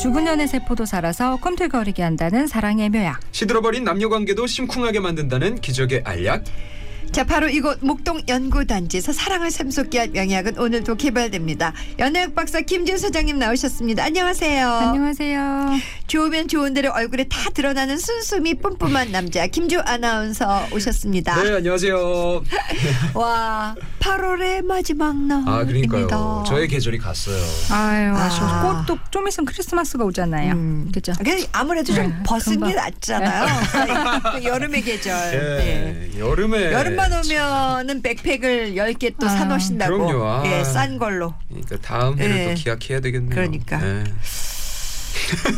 죽은 년의 세포도 살아서 꿈틀거리게 한다는 사랑의 묘약. 시들어버린 남녀 관계도 심쿵하게 만든다는 기적의 알약. 자 바로 이곳 목동 연구단지에서 사랑을 샘솟게 할 명약은 오늘도 개발됩니다. 연예학 박사 김지우 소장님 나오셨습니다. 안녕하세요. 안녕하세요. 좋으면 좋은 대로 얼굴에 다 드러나는 순수미 뿜뿜한 남자 김지우 아나운서 오셨습니다. 네 안녕하세요. 와 8월의 마지막 날입니다. 아 그러니까요. 저의 계절이 갔어요. 아유, 아. 아쉬워. 꽃도 좀 있으면 크리스마스가 오잖아요. 음. 그죠? 그래서 아무래도 좀 네, 벗은 게 금방. 낫잖아요. 그 여름의 계절. 네. 예, 여름에 여름만 오면은 백팩을 10개 또 아, 사놓으신다고. 그럼요. 아. 예, 싼 걸로. 그러니까 다음 해를 예. 또 기약해야 되겠네요. 그러니까.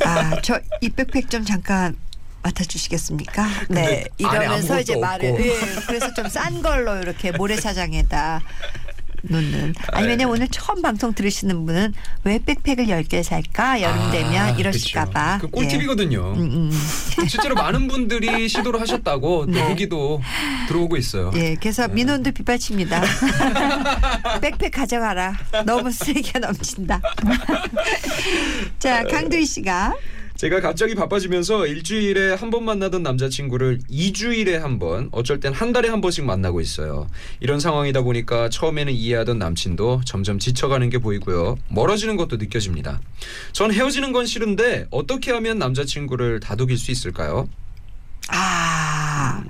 예. 아, 저이 백팩 좀 잠깐 맡아주시겠습니까? 네. 이러면서 이제 말을. 예, 그래서 좀 싼 걸로 이렇게 모래사장에다 놓는. 아니면 네. 오늘 처음 방송 들으시는 분은 왜 백팩을 10개 살까? 여름 아, 되면 그쵸. 이러실까봐. 그 꿀팁이거든요. 예. 음, 음. 실제로 많은 분들이 시도를 하셨다고 또 네. 후기도 들어오고 있어요. 예, 그래서 민원도 빗발칩니다. 백팩 가져가라. 너무 쓰레기가 넘친다. 자, 강두희 씨가 제가 갑자기 바빠지면서 일주일에 한 번 만나던 남자친구를 2주일에 한 번, 어쩔 땐 한 달에 한 번씩 만나고 있어요. 이런 상황이다 보니까 처음에는 이해하던 남친도 점점 지쳐가는 게 보이고요. 멀어지는 것도 느껴집니다. 전 헤어지는 건 싫은데 어떻게 하면 남자친구를 다독일 수 있을까요? 아.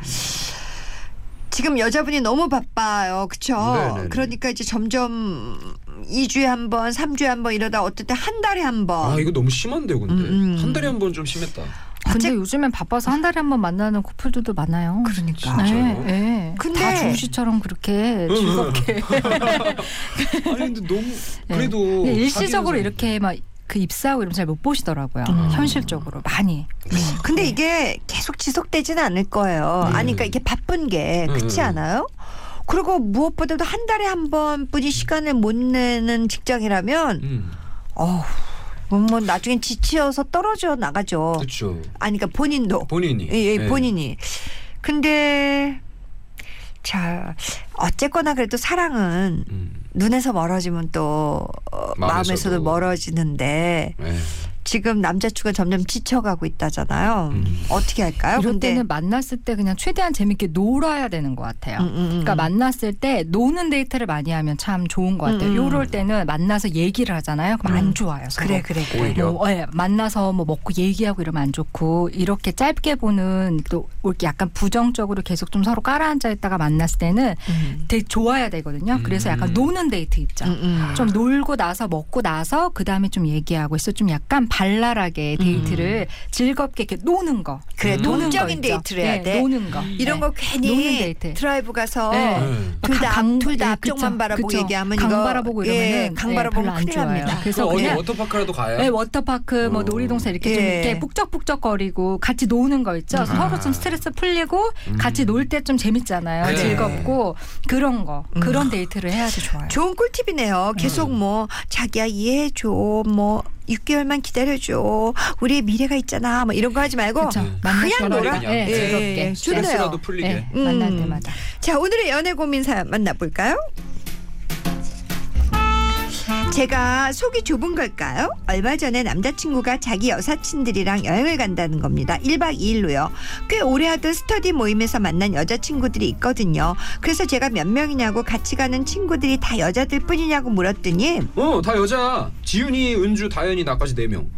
지금 여자분이 너무 바빠요. 네네네. 그러니까 이제 점점 2주에 한 번, 3주에 한 번 이러다 어떨 때 한 달에 한 번. 아 이거 너무 심한데요, 근데 음, 음. 한 달에 한 번 좀 심했다. 근데 어째- 요즘엔 바빠서 한 달에 한 번 만나는 커플들도 많아요. 그러니까. 네, 진짜요? 네. 근데- 다 주우 씨처럼 그렇게 즐겁게 아니 근데 너무 네. 그래도 근데 일시적으로 사귀는 이렇게 막 그 입사하고 이러면 잘 못 보시더라고요. 음. 현실적으로 많이. 근데 이게 계속 지속되지는 않을 거예요. 음. 아니, 그러니까 이게 바쁜 게 그렇지 음. 않아요? 그리고 무엇보다도 한 달에 한 번뿐이 시간을 못 내는 직장이라면, 음, 어우, 뭐 나중에 지치어서 떨어져 나가죠. 그렇죠. 아니, 그러니까 본인도. 본인이. 예, 예, 네. 본인이. 근데 자 어쨌거나 그래도 사랑은 음, 눈에서 멀어지면 또 어, 마음에서도. 마음에서도 멀어지는데 네. 지금 남자친구가 점점 지쳐가고 있다잖아요. 음. 어떻게 할까요? 이럴 근데 때는 만났을 때 그냥 최대한 재밌게 놀아야 되는 것 같아요. 음, 음, 음. 그러니까 만났을 때 노는 데이트를 많이 하면 참 좋은 것 같아요. 음, 음. 요럴 때는 만나서 얘기를 하잖아요. 그럼 음. 안 좋아요. 서로. 그래 그래 그래. 오히려. 뭐, 예, 만나서 뭐 먹고 얘기하고 이러면 안 좋고 이렇게 짧게 보는 또 이렇게 약간 부정적으로 계속 좀 서로 깔아앉아 있다가 만났을 때는 음. 되게 좋아야 되거든요. 그래서 약간 음. 노는 데이트 있죠. 음, 음. 좀 놀고 나서 먹고 나서 그 다음에 좀 얘기하고 있어 좀 약간 발랄하게 데이트를 즐겁게 이렇게 노는 거. 그래 음. 노는 동적인. 데이트를 해야 네, 돼. 노는 거. 이런 네. 거 노는 괜히 데이트. 드라이브 가서 네. 네. 둘다 강- 둘다 예, 앞쪽만 바라보고 그쵸. 얘기하면 강 이거 바라보고 예, 이러면은 강 네, 바라보면 별로 안 큰일 좋아요. 납니다. 그래서 어디 그냥 워터파크라도 가요? 네, 워터파크, 뭐 어. 놀이동산 이렇게 좀 예. 이렇게 북적북적거리고 같이 노는 거 있죠. 음. 서로 아. 좀 스트레스 풀리고 음. 같이 놀 때 좀 재밌잖아요. 네. 즐겁고 그런 거 음. 그런 데이트를 해야지 좋아요. 좋은 꿀팁이네요. 계속 음. 뭐 자기야 이해해줘, 뭐 6개월만 기다려줘, 우리의 미래가 있잖아, 뭐 이런 거 하지 말고. 음. 만날 그냥 놀아? 네, 예, 즐겁게. 예, 스트레스라도 좋네요. 풀리게. 네, 음. 만날 때마다. 자 오늘의 연애 고민 사연 만나볼까요? 제가 속이 좁은 걸까요? 얼마 전에 남자친구가 자기 여사친들이랑 여행을 간다는 겁니다. 1박 2일로요. 꽤 오래 하던 스터디 모임에서 만난 여자친구들이 있거든요. 그래서 제가 몇 명이냐고 같이 가는 친구들이 다 여자들 뿐이냐고 물었더니 어, 다 여자. 지윤이, 은주, 다현이, 나까지 네 명.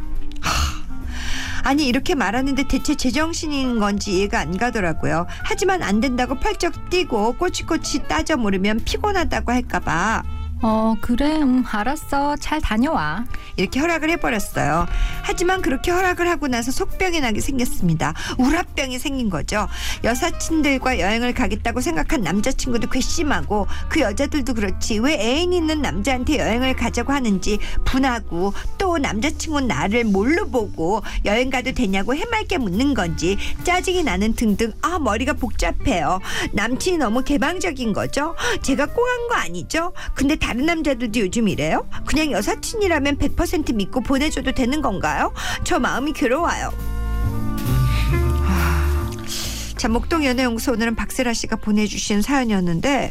아니 이렇게 말하는데 대체 제정신인 건지 이해가 안 가더라고요. 하지만 안 된다고 펄쩍 뛰고 꼬치꼬치 따져 물으면 피곤하다고 할까봐 어 그래, 음, 알았어. 잘 다녀와. 이렇게 허락을 해버렸어요. 하지만 그렇게 허락을 하고 나서 속병이 나게 생겼습니다. 우라병이 생긴 거죠. 여사친들과 여행을 가겠다고 생각한 남자친구도 괘씸하고 그 여자들도 그렇지 왜 애인 있는 남자한테 여행을 가자고 하는지 분하고 또 남자친구는 나를 뭘로 보고 여행 가도 되냐고 해맑게 묻는 건지 짜증이 나는 등등 아 머리가 복잡해요. 남친이 너무 개방적인 거죠. 제가 꽁한 거 아니죠? 근데 다른 남자들도 요즘 이래요? 그냥 여사친이라면 100% 믿고 보내줘도 되는 건가요? 저 마음이 괴로워요. 아, 자 목동 연애연구소 오늘은 박세라 씨가 보내주신 사연이었는데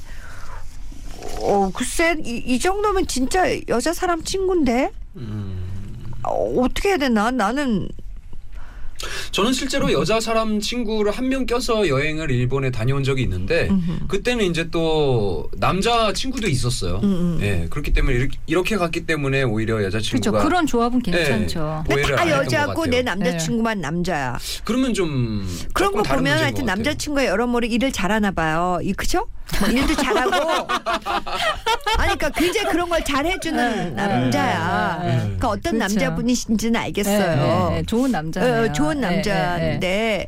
어 글쎄 이, 이 정도면 진짜 여자 사람 친구인데 음, 어, 어떻게 해야 되나? 나는 저는 실제로 여자 사람 친구를 한 명 껴서 여행을 일본에 다녀온 적이 있는데 음흠. 그때는 이제 또 남자 친구도 있었어요. 음, 음. 예, 그렇기 때문에 이렇게, 이렇게 갔기 때문에 오히려 여자 그렇죠. 친구가 그런 조합은 괜찮죠. 예, 오해를 다안 했던 것 여자고. 내 남자 친구만 남자야. 그러면 좀 그런 거 보면 하여튼 것 같아요. 남자 친구가 여러모로 일을 잘하나 봐요. 이 그죠? 뭐 일도 잘하고. 아니 그러니까 굉장히 그런 걸 잘해주는 네, 남자야. 네, 네. 그러니까 어떤 그렇죠. 남자분이신지는 네, 알겠어요. 네, 네. 좋은 남자예요. 어, 좋은 네, 남자인데 네,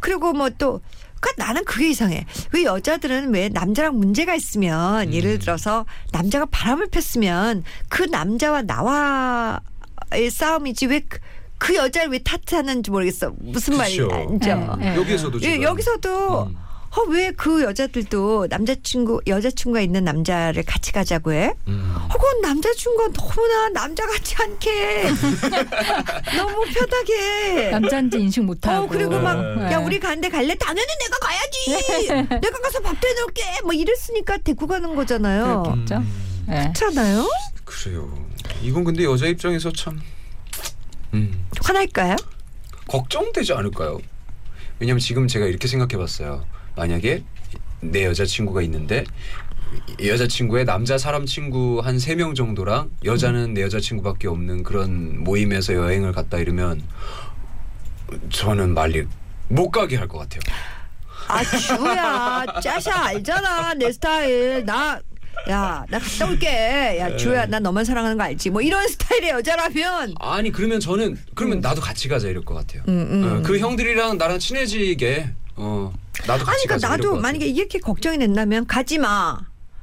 그리고 뭐또 그러니까 나는 그게 이상해. 왜 여자들은 왜 남자랑 문제가 있으면 음. 예를 들어서 남자가 바람을 폈으면 그 남자와 나와의 싸움이지 왜그 여자를 왜 탓하는지 모르겠어. 무슨 말인지 그쵸. 알죠? 네, 네. 여기에서도 예, 지금 여기서도 음. 어, 왜 그 여자들도 남자친구 여자친구가 있는 남자를 같이 가자고 해? 음. 혹은 남자친구가 너무나 남자 같지 않게 너무 편하게 남자인지 인식 못하고. 어 그리고 막 네. 야 우리 가는데 갈래? 당연히 내가 가야지. 내가 가서 밥도 해놓을게. 뭐 이랬으니까 데리고 가는 거잖아요. 그렇겠죠. 음. 네. 그렇잖아요. 그래요. 이건 근데 여자 입장에서 참 음, 화날까요? 걱정되지 않을까요? 왜냐면 지금 제가 이렇게 생각해봤어요. 만약에 내 여자친구가 있는데 여자친구의 남자 사람 친구 한 세 명 정도랑 여자는 내 여자친구밖에 없는 그런 모임에서 여행을 갔다 이러면 저는 말리 못 가게 할 것 같아요. 아 주야 짜샤 알잖아 내 스타일 나. 야, 나 갔다 올게. 야, 주야, 나 너만 사랑하는 거 알지? 뭐 이런 스타일의 여자라면. 아니 그러면 저는 그러면 나도 같이 가자 이럴 것 같아요. 음, 음. 어, 그 형들이랑 나랑 친해지게 어 나도 같이 아니, 그러니까 나도. 만약에 이렇게 걱정이 된다면 가지 마.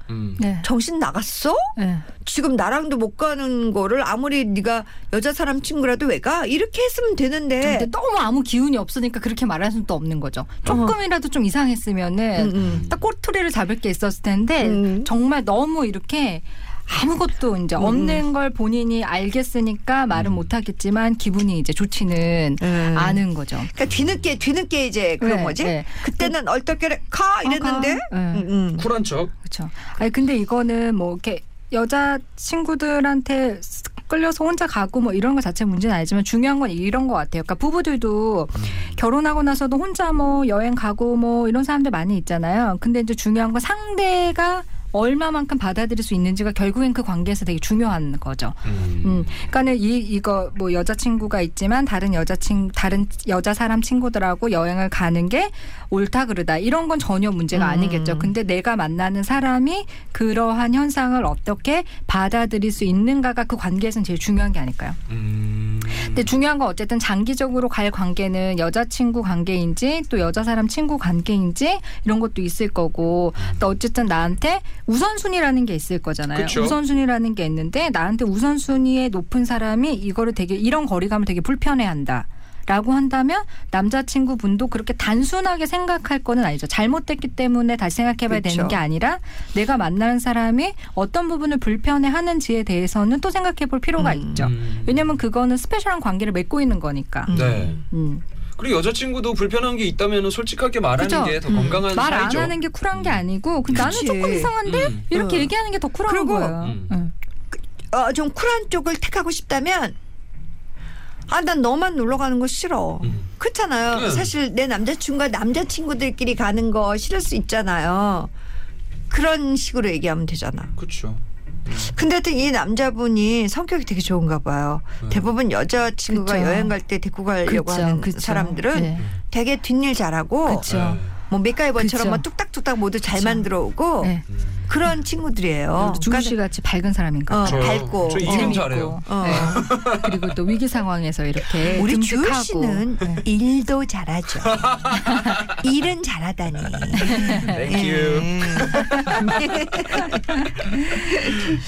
음. 네. 정신 나갔어? 네. 지금 나랑도 못 가는 거를 아무리 네가 여자 사람 친구라도 왜 가? 이렇게 했으면 되는데. 근데 너무 아무 기운이 없으니까 그렇게 말할 수는 또 없는 거죠. 조금이라도 좀 이상했으면은 음, 음. 딱 꼬투리를 잡을 게 있었을 텐데 음. 정말 너무 이렇게 아무것도 이제 없는 걸 본인이 알겠으니까 말은 못 하겠지만 기분이 이제 좋지는 음. 않은 거죠. 그러니까 뒤늦게 뒤늦게 이제 그런 네, 거지. 네. 그때는 얼떨결에 가 이랬는데. 아, 가. 네. 음, 음. 쿨한 척. 그렇죠. 아니 근데 이거는 뭐 이렇게 여자 친구들한테 끌려서 혼자 가고 뭐 이런 거 자체 문제는 아니지만 중요한 건 이런 것 같아요. 그러니까 부부들도 결혼하고 나서도 혼자 뭐 여행 가고 뭐 이런 사람들 많이 있잖아요. 근데 이제 중요한 건 상대가 얼마만큼 받아들일 수 있는지가 결국엔 그 관계에서 되게 중요한 거죠. 음. 음, 그러니까는 이 이거 뭐 여자친구가 있지만 다른 여자친 다른 여자 사람 친구들하고 여행을 가는 게 옳다 그르다 이런 건 전혀 문제가 음. 아니겠죠. 근데 내가 만나는 사람이 그러한 현상을 어떻게 받아들일 수 있는가가 그 관계에서는 제일 중요한 게 아닐까요? 음. 근데 중요한 건 어쨌든 장기적으로 갈 관계는 여자친구 관계인지 또 여자 사람 친구 관계인지 이런 것도 있을 거고 또 어쨌든 나한테 우선순위라는 게 있을 거잖아요. 그쵸. 우선순위라는 게 있는데 나한테 우선순위에 높은 사람이 이거를 되게 이런 거리감을 되게 불편해한다. 라고 한다면 남자친구 분도 그렇게 단순하게 생각할 거는 아니죠. 잘못됐기 때문에 다시 생각해봐야 그쵸. 되는 게 아니라 내가 만나는 사람이 어떤 부분을 불편해 하는지에 대해서는 또 생각해 볼 필요가 음. 있죠. 음. 왜냐면 그거는 스페셜한 관계를 맺고 있는 거니까. 음. 네. 음. 그리고 여자친구도 불편한 게 있다면 솔직하게 말하는 그죠? 게더 음. 건강한 말 안 사이죠. 하는 게 쿨한 게 아니고 그 나는 그치. 조금 이상한데 음. 이렇게 어. 얘기하는 게 더 쿨한 그리고, 거예요. 음. 응. 어, 좀 쿨한 쪽을 택하고 싶다면 아, 난 너만 놀러 가는 거 싫어. 음. 그렇잖아요. 네. 사실 내 남자친구가 남자친구들끼리 가는 거 싫을 수 있잖아요. 그런 식으로 얘기하면 되잖아. 그렇죠. 근데 하여튼 이 남자분이 성격이 되게 좋은가 봐요. 음. 대부분 여자친구가 그쵸. 여행 갈 때 데리고 가려고 그쵸, 하는 그쵸. 사람들은 네. 되게 뒷일 잘하고 그쵸. 네. 뭐 맥가이버처럼. 뭐 뚝딱뚝딱 모두 잘 그쵸. 만들어 오고 네. 음. 그런 친구들이에요. 씨 같이 밝은 사람인가? 어, 저- 밝고 저 어. 이름 재밌고. 잘해요. 어. 네. 그리고 또 위기 상황에서 이렇게 우리 듬직하고. 씨는 네. 일도 잘하죠. 일은 잘하다니. Thank you.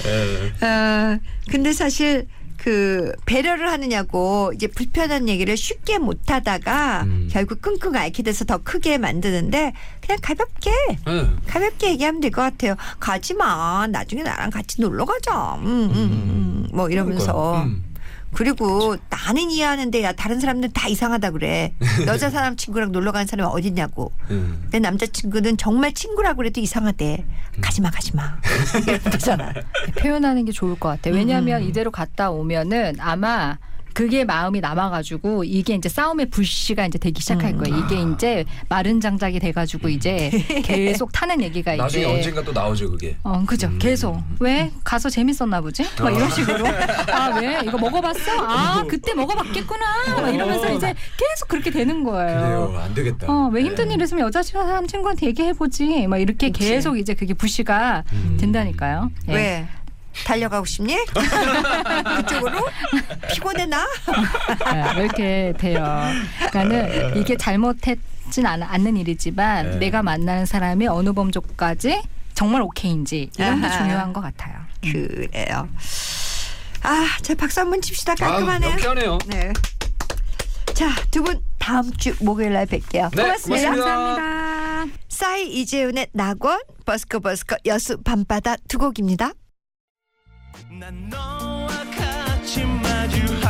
예. 아, 근데 사실 그 배려를 하느냐고 이제 불편한 얘기를 쉽게 못 하다가 음. 결국 끙끙 앓게 돼서 더 크게 만드는데 그냥 가볍게 예. 가볍게 얘기하면 될 것 같아요. 가지 마. 나중에 나랑 같이 놀러 가자. 음, 음, 음. 뭐 이러면서. 그러니까요. 음. 그리고 나는 이해하는데 야 다른 사람들은 다 이상하다 그래. 여자 사람 친구랑 놀러 가는 사람이 어딨냐고. 음. 내 남자 친구는 정말 친구라고 그래도 이상하대. 가지마 가지마. 이렇게 되잖아. 표현하는 게 좋을 것 같아요. 왜냐하면 음. 이대로 갔다 오면은 아마 그게 마음이 남아가지고 이게 이제 싸움의 불씨가 이제 되기 시작할 음. 거예요. 이게 이제 마른 장작이 돼가지고 이제 계속 타는 얘기가 나중에 이제 언젠가 또 나오죠 그게. 어, 그죠. 음. 계속. 왜? 가서 재밌었나 보지? 막 이런 식으로. 아, 왜? 이거 먹어봤어? 아, 그때 먹어봤겠구나. 막 이러면서 이제 계속 그렇게 되는 거예요. 그래요. 안 되겠다. 어, 왜 네. 힘든 일 있으면 여자친구 친구한테 얘기해 보지. 막 이렇게 그치. 계속 이제 그게 부시가 음. 된다니까요. 예. 왜? 달려가고 싶니? 그쪽으로? 피곤해 나? 예, 이렇게 돼요. 그러니까는 이게 잘못했진 않, 않는 일이지만 네. 내가 만나는 사람이 어느 범주까지 정말 오케이인지 이런 게 아하. 중요한 것 같아요. 그래요. 아, 자 박수 한번 칩시다. 아, 깔끔하네요. 명쾌하네요. 네. 자, 두 분 다음 주 목요일 날 뵐게요. 네, 고맙습니다. 고맙습니다. 감사합니다. 싸이 이재훈의 낙원, 버스커 버스커 여수 밤바다 두 곡입니다. 난 너와 같이 마주하